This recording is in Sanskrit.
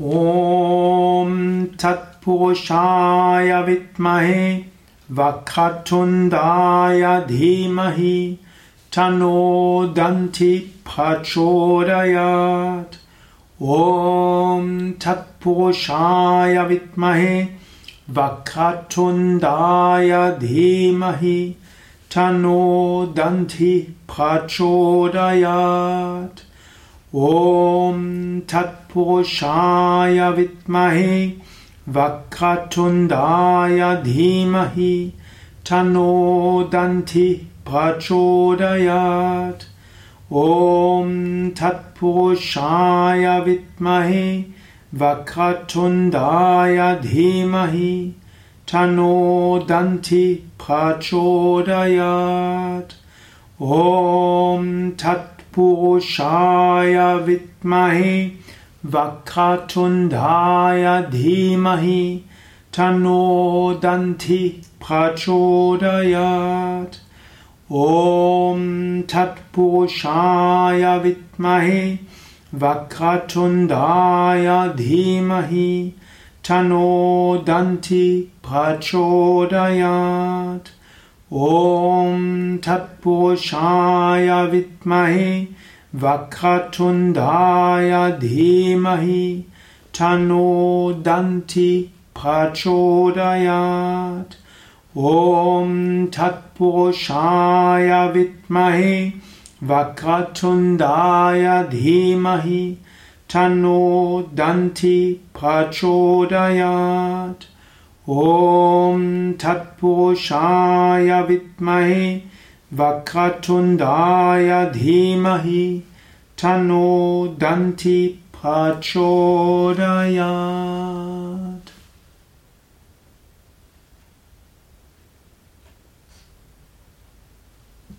ॐ तत्पुरुषाय विद्महे वक्रतुण्डाय धीमहि तनो दन्ति प्रचोदयात्। ॐ तत्पुरुषाय विद्महे वक्रतुण्डाय धीमहि तनो दन्ति प्रचोदयात् ॐ तत्पुरुषाय विद्महे वक्रतुण्डाय धीमहि तनो दन्ति प्रचोदयात्। ॐ तत्पुरुषाय विद्महे वक्रतुण्डाय धीमहि तनो दन्ति प्रचोदयात्। ॐ तत्पुरुषाय विद्महे वक्रतुण्डाय धीमहि तनो दन्ति प्रचोदयात्। ॐ तत्पुरुषाय विद्महे वक्रतुण्डाय धीमहि तनो दन्ति प्रचोदयात् ॐ तत्पुरुषाय विद्महे वक्रतुण्डाय धीमहि तनो दन्ति प्रचोदयात्। ॐ तत्पुरुषाय विद्महे वक्रतुण्डाय धीमहि तनो दन्ति प्रचोदयात् ॐ तत्पुरुषाय विद्महे वक्रतुण्डाय धीमहि तनो प्रचोदयात्